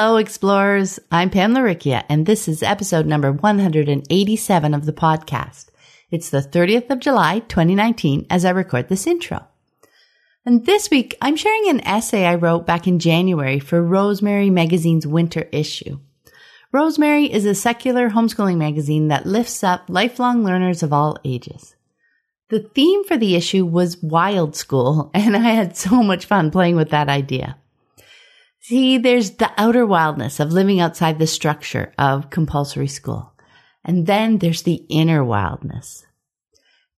Hello, explorers. I'm Pam Laricchia, and this is episode number 187 of the podcast. It's the 30th of July, 2019, as I record this intro. And this week, I'm sharing an essay I wrote back in January for Rosemary Magazine's winter issue. Rosemary is a secular homeschooling magazine that lifts up lifelong learners of all ages. The theme for the issue was wild school, and I had so much fun playing with that idea. See, there's the outer wildness of living outside the structure of compulsory school. And then there's the inner wildness.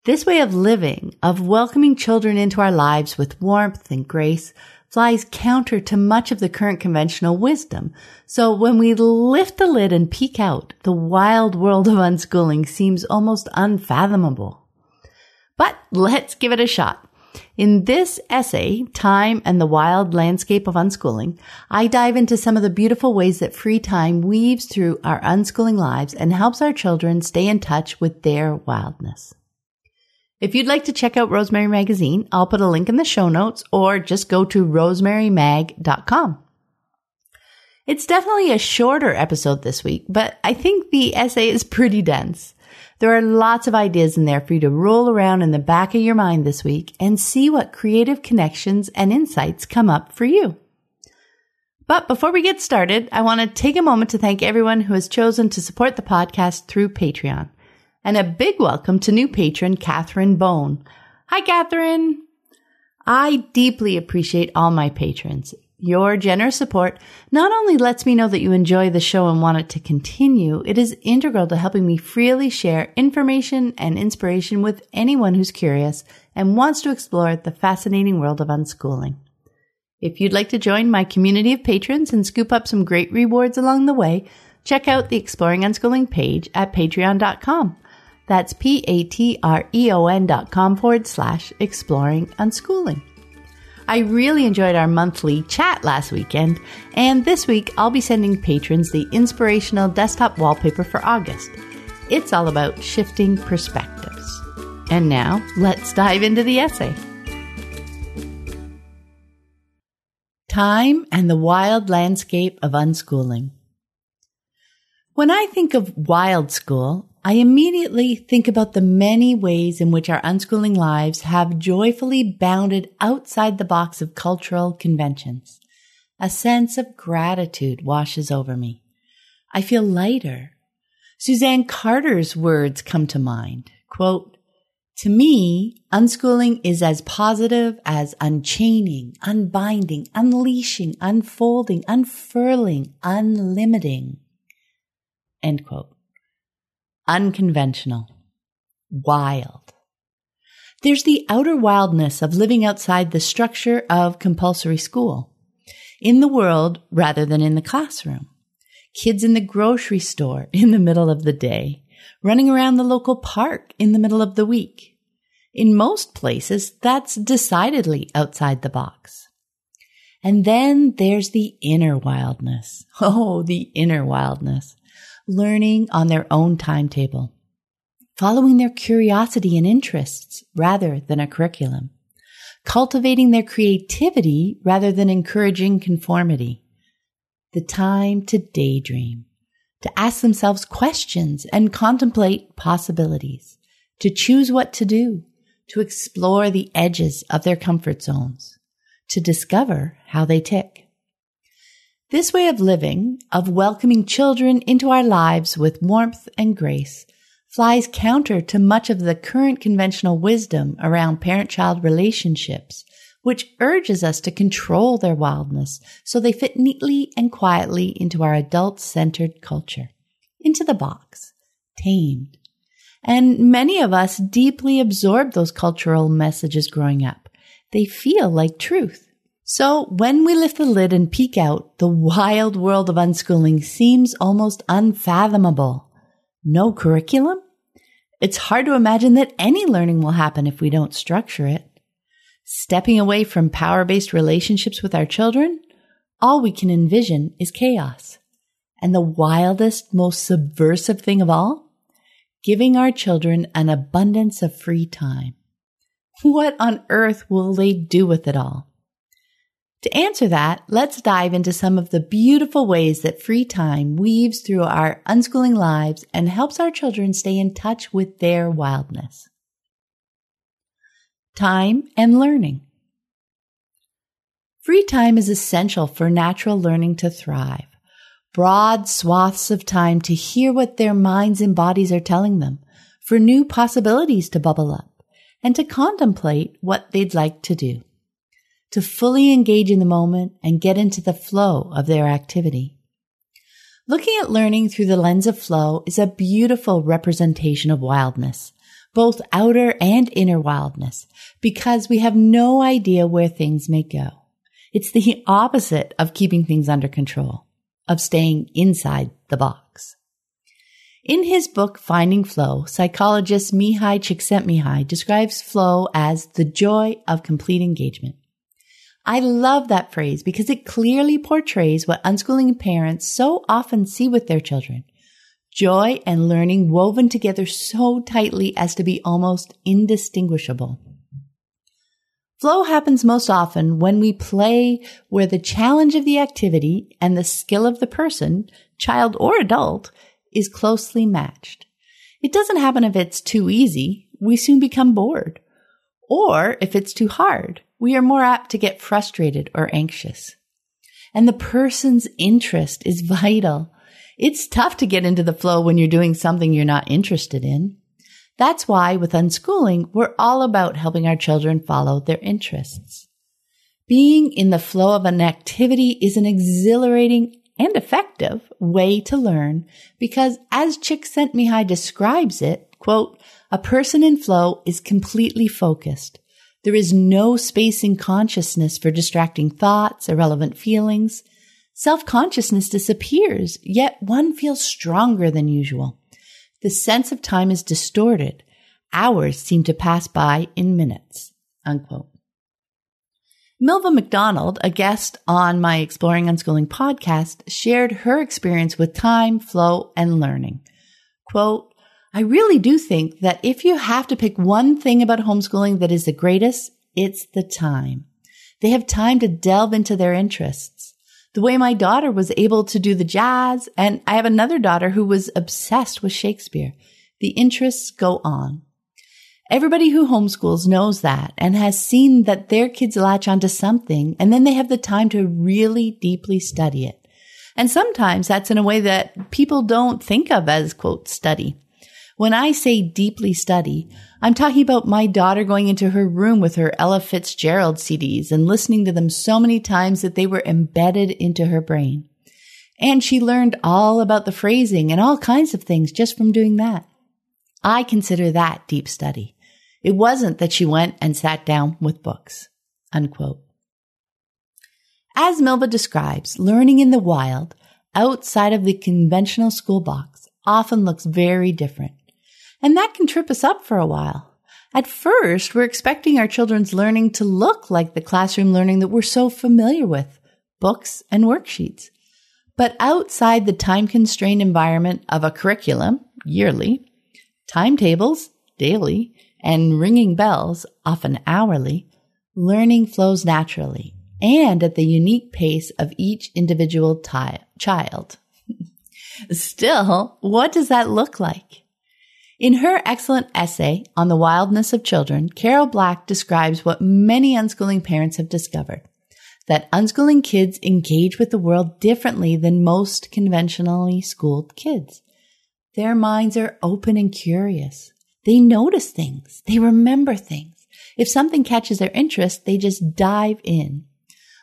This way of living, of welcoming children into our lives with warmth and grace, flies counter to much of the current conventional wisdom. So when we lift the lid and peek out, the wild world of unschooling seems almost unfathomable. But let's give it a shot. In this essay, Time and the Wild Landscape of Unschooling, I dive into some of the beautiful ways that free time weaves through our unschooling lives and helps our children stay in touch with their wildness. If you'd like to check out Rosemary Magazine, I'll put a link in the show notes or just go to rosemarymag.com. It's definitely a shorter episode this week, but I think the essay is pretty dense. There are lots of ideas in there for you to roll around in the back of your mind this week and see what creative connections and insights come up for you. But before we get started, I want to take a moment to thank everyone who has chosen to support the podcast through Patreon. And a big welcome to new patron Catherine Bone. Hi, Catherine. I deeply appreciate all my patrons. Your generous support not only lets me know that you enjoy the show and want it to continue, it is integral to helping me freely share information and inspiration with anyone who's curious and wants to explore the fascinating world of unschooling. If you'd like to join my community of patrons and scoop up some great rewards along the way, check out the Exploring Unschooling page at patreon.com. That's P-A-T-R-E-O-N dot com forward slash exploring unschooling. I really enjoyed our monthly chat last weekend, and this week I'll be sending patrons the inspirational desktop wallpaper for August. It's all about shifting perspectives. And now, let's dive into the essay. Time and the Wild Landscape of Unschooling. When I think of wild school, I immediately think about the many ways in which our unschooling lives have joyfully bounded outside the box of cultural conventions. A sense of gratitude washes over me. I feel lighter. Suzanne Carter's words come to mind. Quote, to me, unschooling is as positive as unchaining, unbinding, unleashing, unfolding, unfurling, unlimiting. End quote unconventional, wild. There's the outer wildness of living outside the structure of compulsory school, in the world rather than in the classroom. Kids in the grocery store in the middle of the day, running around the local park in the middle of the week. In most places, that's decidedly outside the box. And then there's the inner wildness. Oh, the inner wildness learning on their own timetable, following their curiosity and interests rather than a curriculum, cultivating their creativity rather than encouraging conformity, the time to daydream, to ask themselves questions and contemplate possibilities, to choose what to do, to explore the edges of their comfort zones, to discover how they tick. This way of living, of welcoming children into our lives with warmth and grace, flies counter to much of the current conventional wisdom around parent-child relationships, which urges us to control their wildness so they fit neatly and quietly into our adult-centered culture, into the box, tamed. And many of us deeply absorb those cultural messages growing up. They feel like truth. So when we lift the lid and peek out, the wild world of unschooling seems almost unfathomable. No curriculum? It's hard to imagine that any learning will happen if we don't structure it. Stepping away from power based relationships with our children, all we can envision is chaos. And the wildest, most subversive thing of all? Giving our children an abundance of free time. What on earth will they do with it all? To answer that, let's dive into some of the beautiful ways that free time weaves through our unschooling lives and helps our children stay in touch with their wildness. Time and learning. Free time is essential for natural learning to thrive. Broad swaths of time to hear what their minds and bodies are telling them, for new possibilities to bubble up, and to contemplate what they'd like to do to fully engage in the moment and get into the flow of their activity. Looking at learning through the lens of flow is a beautiful representation of wildness, both outer and inner wildness, because we have no idea where things may go. It's the opposite of keeping things under control, of staying inside the box. In his book, Finding Flow, psychologist Mihaly Csikszentmihalyi describes flow as the joy of complete engagement. I love that phrase because it clearly portrays what unschooling parents so often see with their children. Joy and learning woven together so tightly as to be almost indistinguishable. Flow happens most often when we play where the challenge of the activity and the skill of the person, child or adult, is closely matched. It doesn't happen if it's too easy. We soon become bored. Or if it's too hard we are more apt to get frustrated or anxious. And the person's interest is vital. It's tough to get into the flow when you're doing something you're not interested in. That's why with unschooling, we're all about helping our children follow their interests. Being in the flow of an activity is an exhilarating and effective way to learn because as Csikszentmihalyi describes it, quote, a person in flow is completely focused, there is no space in consciousness for distracting thoughts, irrelevant feelings. Self-consciousness disappears, yet one feels stronger than usual. The sense of time is distorted. Hours seem to pass by in minutes. Unquote. Milva McDonald, a guest on my Exploring Unschooling podcast, shared her experience with time, flow, and learning. Quote, I really do think that if you have to pick one thing about homeschooling that is the greatest, it's the time. They have time to delve into their interests. The way my daughter was able to do the jazz, and I have another daughter who was obsessed with Shakespeare. The interests go on. Everybody who homeschools knows that and has seen that their kids latch onto something and then they have the time to really deeply study it. And sometimes that's in a way that people don't think of as quote study. When I say deeply study, I'm talking about my daughter going into her room with her Ella Fitzgerald CDs and listening to them so many times that they were embedded into her brain. And she learned all about the phrasing and all kinds of things just from doing that. I consider that deep study. It wasn't that she went and sat down with books. Unquote. As Milva describes, learning in the wild, outside of the conventional school box, often looks very different. And that can trip us up for a while. At first, we're expecting our children's learning to look like the classroom learning that we're so familiar with, books and worksheets. But outside the time constrained environment of a curriculum, yearly, timetables, daily, and ringing bells, often hourly, learning flows naturally and at the unique pace of each individual child. Still, what does that look like? In her excellent essay on the wildness of children, Carol Black describes what many unschooling parents have discovered that unschooling kids engage with the world differently than most conventionally schooled kids. Their minds are open and curious. They notice things. They remember things. If something catches their interest, they just dive in.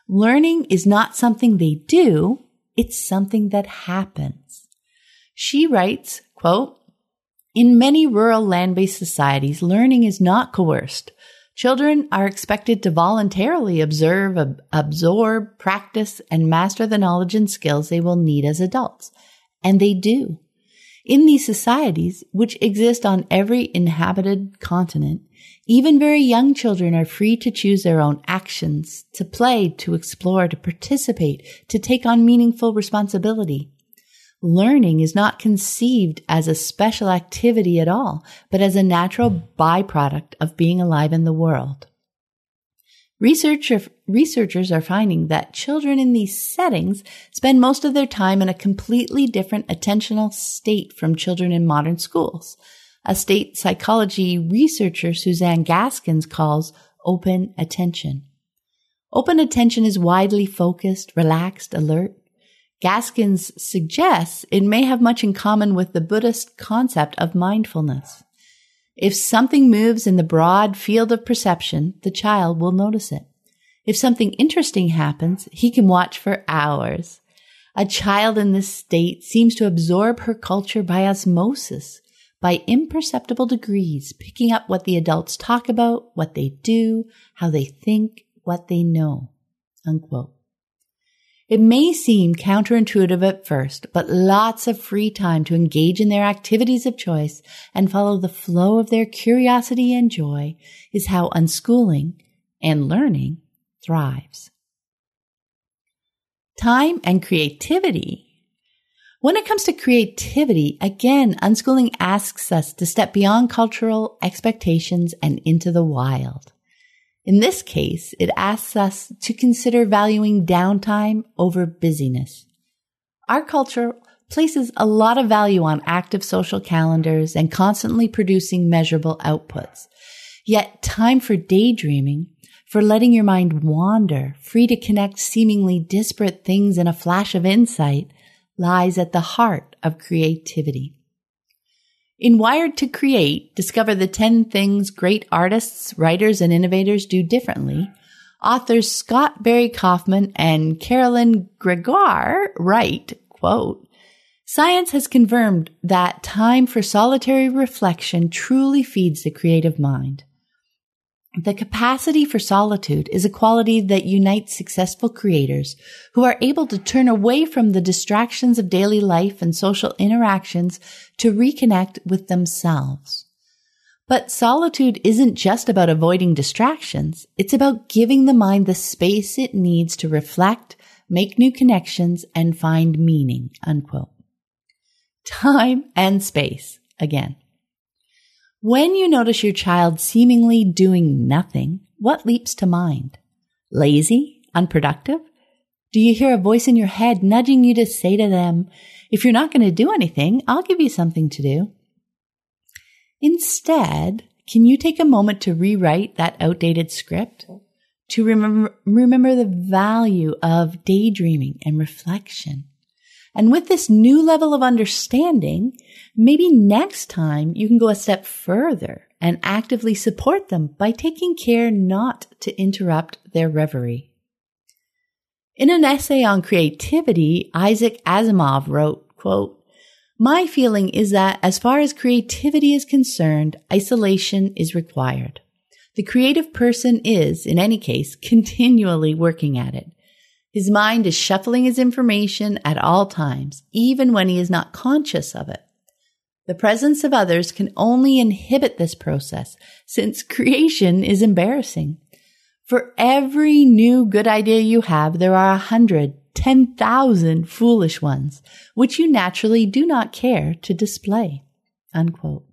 Learning is not something they do. It's something that happens. She writes, quote, in many rural land-based societies, learning is not coerced. Children are expected to voluntarily observe, ab- absorb, practice, and master the knowledge and skills they will need as adults. And they do. In these societies, which exist on every inhabited continent, even very young children are free to choose their own actions, to play, to explore, to participate, to take on meaningful responsibility. Learning is not conceived as a special activity at all, but as a natural byproduct of being alive in the world. Researcher, researchers are finding that children in these settings spend most of their time in a completely different attentional state from children in modern schools, a state psychology researcher Suzanne Gaskins calls open attention. Open attention is widely focused, relaxed, alert. Gaskins suggests it may have much in common with the Buddhist concept of mindfulness. If something moves in the broad field of perception, the child will notice it. If something interesting happens, he can watch for hours. A child in this state seems to absorb her culture by osmosis, by imperceptible degrees, picking up what the adults talk about, what they do, how they think, what they know. Unquote. It may seem counterintuitive at first, but lots of free time to engage in their activities of choice and follow the flow of their curiosity and joy is how unschooling and learning thrives. Time and creativity. When it comes to creativity, again, unschooling asks us to step beyond cultural expectations and into the wild. In this case, it asks us to consider valuing downtime over busyness. Our culture places a lot of value on active social calendars and constantly producing measurable outputs. Yet time for daydreaming, for letting your mind wander, free to connect seemingly disparate things in a flash of insight, lies at the heart of creativity. In Wired to Create, discover the 10 things great artists, writers, and innovators do differently. Authors Scott Barry Kaufman and Carolyn Gregoire write, quote, Science has confirmed that time for solitary reflection truly feeds the creative mind. The capacity for solitude is a quality that unites successful creators who are able to turn away from the distractions of daily life and social interactions to reconnect with themselves. But solitude isn't just about avoiding distractions. It's about giving the mind the space it needs to reflect, make new connections, and find meaning. Unquote. Time and space again. When you notice your child seemingly doing nothing, what leaps to mind? Lazy? Unproductive? Do you hear a voice in your head nudging you to say to them, if you're not going to do anything, I'll give you something to do? Instead, can you take a moment to rewrite that outdated script? To remember, remember the value of daydreaming and reflection and with this new level of understanding, maybe next time you can go a step further and actively support them by taking care not to interrupt their reverie. In an essay on creativity, Isaac Asimov wrote, quote, my feeling is that as far as creativity is concerned, isolation is required. The creative person is, in any case, continually working at it. His mind is shuffling his information at all times, even when he is not conscious of it. The presence of others can only inhibit this process since creation is embarrassing. For every new good idea you have, there are a hundred, ten thousand foolish ones, which you naturally do not care to display. Unquote.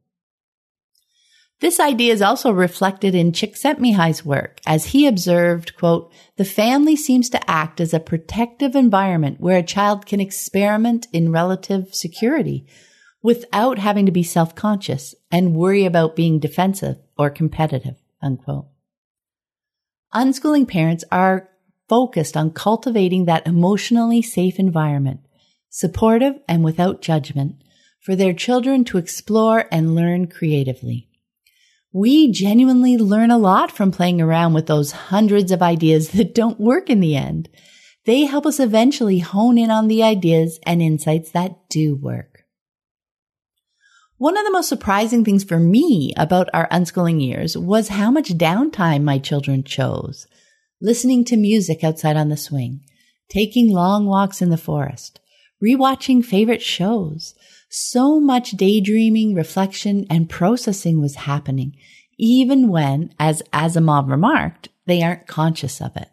This idea is also reflected in Csikszentmihalyi's work as he observed, quote, the family seems to act as a protective environment where a child can experiment in relative security without having to be self-conscious and worry about being defensive or competitive, unquote. Unschooling parents are focused on cultivating that emotionally safe environment, supportive and without judgment, for their children to explore and learn creatively we genuinely learn a lot from playing around with those hundreds of ideas that don't work in the end. They help us eventually hone in on the ideas and insights that do work. One of the most surprising things for me about our unschooling years was how much downtime my children chose. Listening to music outside on the swing, taking long walks in the forest, rewatching favorite shows. So much daydreaming, reflection, and processing was happening, even when, as Asimov remarked, they aren't conscious of it.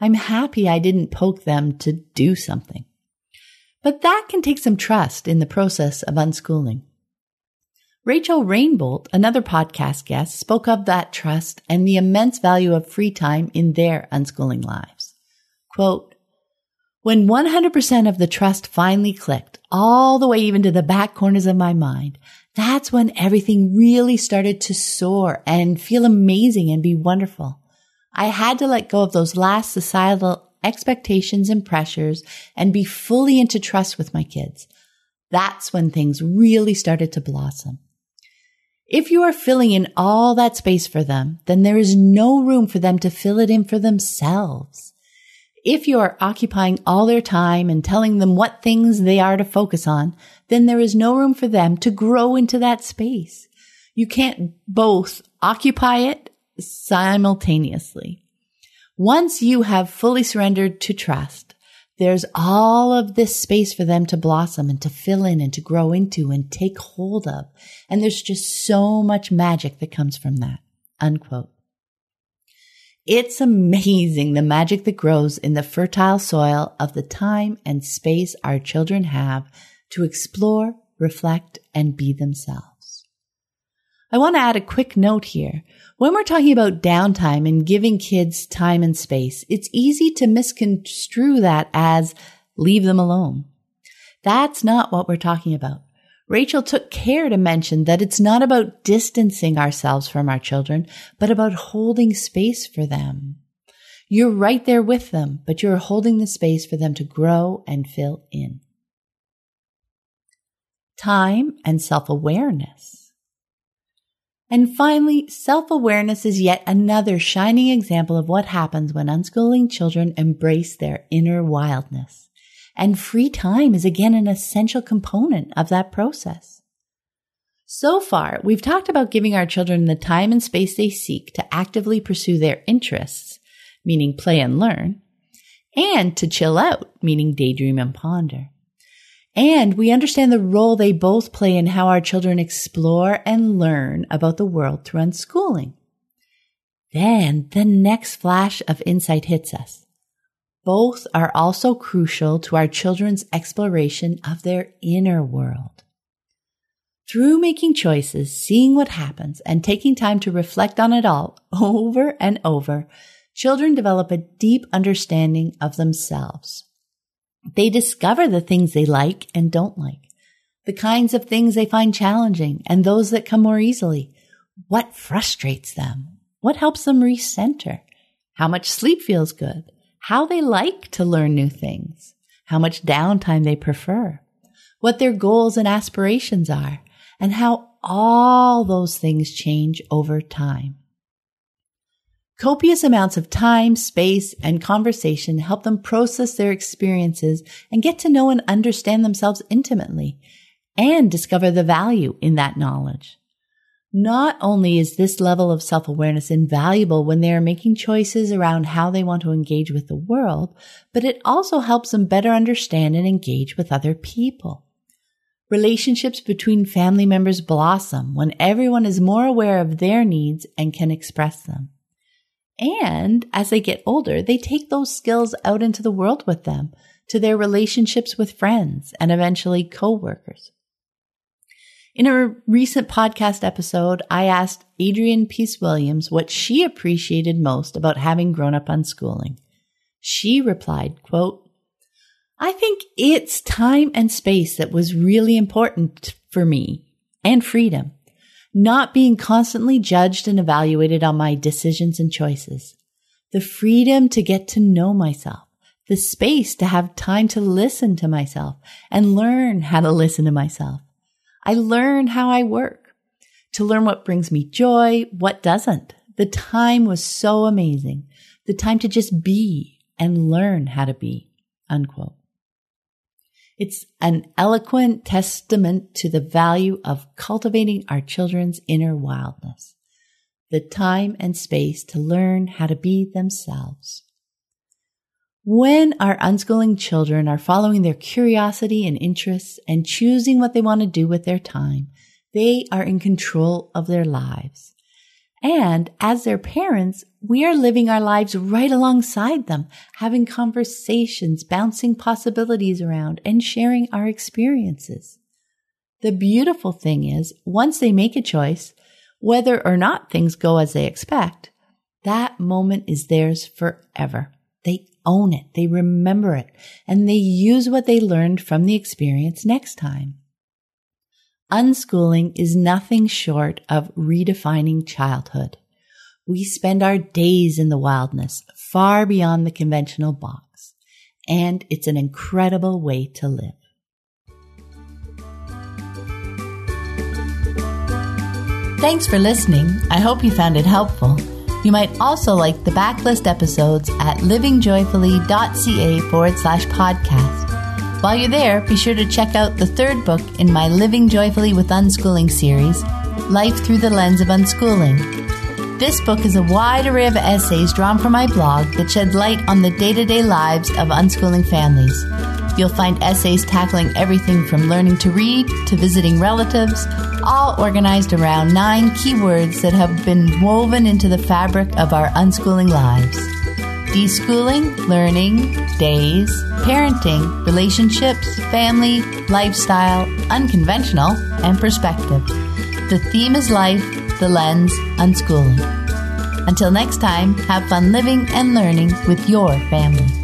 I'm happy I didn't poke them to do something. But that can take some trust in the process of unschooling. Rachel Rainbolt, another podcast guest, spoke of that trust and the immense value of free time in their unschooling lives. Quote, when 100% of the trust finally clicked, all the way even to the back corners of my mind, that's when everything really started to soar and feel amazing and be wonderful. I had to let go of those last societal expectations and pressures and be fully into trust with my kids. That's when things really started to blossom. If you are filling in all that space for them, then there is no room for them to fill it in for themselves. If you are occupying all their time and telling them what things they are to focus on, then there is no room for them to grow into that space. You can't both occupy it simultaneously. Once you have fully surrendered to trust, there's all of this space for them to blossom and to fill in and to grow into and take hold of. And there's just so much magic that comes from that. Unquote. It's amazing the magic that grows in the fertile soil of the time and space our children have to explore, reflect, and be themselves. I want to add a quick note here. When we're talking about downtime and giving kids time and space, it's easy to misconstrue that as leave them alone. That's not what we're talking about. Rachel took care to mention that it's not about distancing ourselves from our children, but about holding space for them. You're right there with them, but you're holding the space for them to grow and fill in. Time and self-awareness. And finally, self-awareness is yet another shining example of what happens when unschooling children embrace their inner wildness. And free time is again an essential component of that process. So far, we've talked about giving our children the time and space they seek to actively pursue their interests, meaning play and learn, and to chill out, meaning daydream and ponder. And we understand the role they both play in how our children explore and learn about the world through unschooling. Then the next flash of insight hits us. Both are also crucial to our children's exploration of their inner world. Through making choices, seeing what happens, and taking time to reflect on it all over and over, children develop a deep understanding of themselves. They discover the things they like and don't like, the kinds of things they find challenging and those that come more easily. What frustrates them? What helps them recenter? How much sleep feels good? How they like to learn new things? How much downtime they prefer? What their goals and aspirations are? And how all those things change over time. Copious amounts of time, space, and conversation help them process their experiences and get to know and understand themselves intimately and discover the value in that knowledge. Not only is this level of self-awareness invaluable when they are making choices around how they want to engage with the world, but it also helps them better understand and engage with other people. Relationships between family members blossom when everyone is more aware of their needs and can express them. And as they get older, they take those skills out into the world with them to their relationships with friends and eventually coworkers. In a recent podcast episode, I asked Adrienne Peace Williams what she appreciated most about having grown up unschooling. She replied, quote, I think it's time and space that was really important for me and freedom not being constantly judged and evaluated on my decisions and choices, the freedom to get to know myself, the space to have time to listen to myself and learn how to listen to myself. I learn how I work, to learn what brings me joy, what doesn't. The time was so amazing. The time to just be and learn how to be. Unquote. It's an eloquent testament to the value of cultivating our children's inner wildness, the time and space to learn how to be themselves. When our unschooling children are following their curiosity and interests and choosing what they want to do with their time, they are in control of their lives. And as their parents, we are living our lives right alongside them, having conversations, bouncing possibilities around, and sharing our experiences. The beautiful thing is, once they make a choice, whether or not things go as they expect, that moment is theirs forever. They own it, they remember it, and they use what they learned from the experience next time. Unschooling is nothing short of redefining childhood. We spend our days in the wildness, far beyond the conventional box, and it's an incredible way to live. Thanks for listening. I hope you found it helpful. You might also like the backlist episodes at livingjoyfully.ca forward slash podcast. While you're there, be sure to check out the third book in my Living Joyfully with Unschooling series, Life Through the Lens of Unschooling. This book is a wide array of essays drawn from my blog that shed light on the day to day lives of unschooling families. You'll find essays tackling everything from learning to read to visiting relatives, all organized around nine keywords that have been woven into the fabric of our unschooling lives deschooling, learning, days, parenting, relationships, family, lifestyle, unconventional, and perspective. The theme is life, the lens, unschooling. Until next time, have fun living and learning with your family.